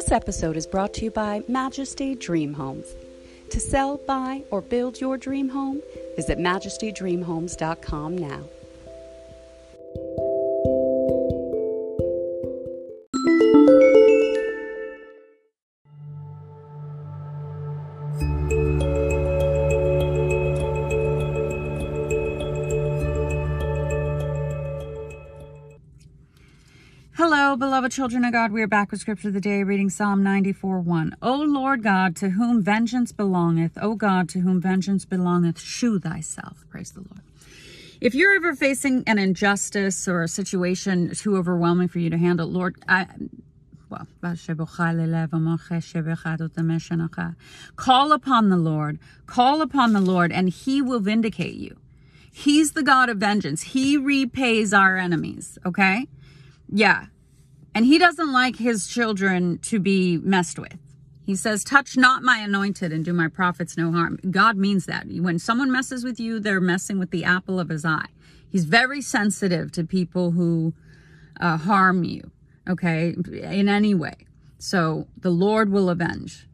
This episode is brought to you by Majesty Dream Homes. To sell, buy, or build your dream home, visit majestydreamhomes.com now. Hello, beloved children of God. We are back with scripture of the day, reading Psalm 94 1. O Lord God, to whom vengeance belongeth, O God, to whom vengeance belongeth, shew thyself. Praise the Lord. If you're ever facing an injustice or a situation too overwhelming for you to handle, Lord, I. Well, call upon the Lord, call upon the Lord, and He will vindicate you. He's the God of vengeance. He repays our enemies, okay? Yeah. And he doesn't like his children to be messed with. He says, Touch not my anointed and do my prophets no harm. God means that. When someone messes with you, they're messing with the apple of his eye. He's very sensitive to people who uh, harm you, okay, in any way. So the Lord will avenge.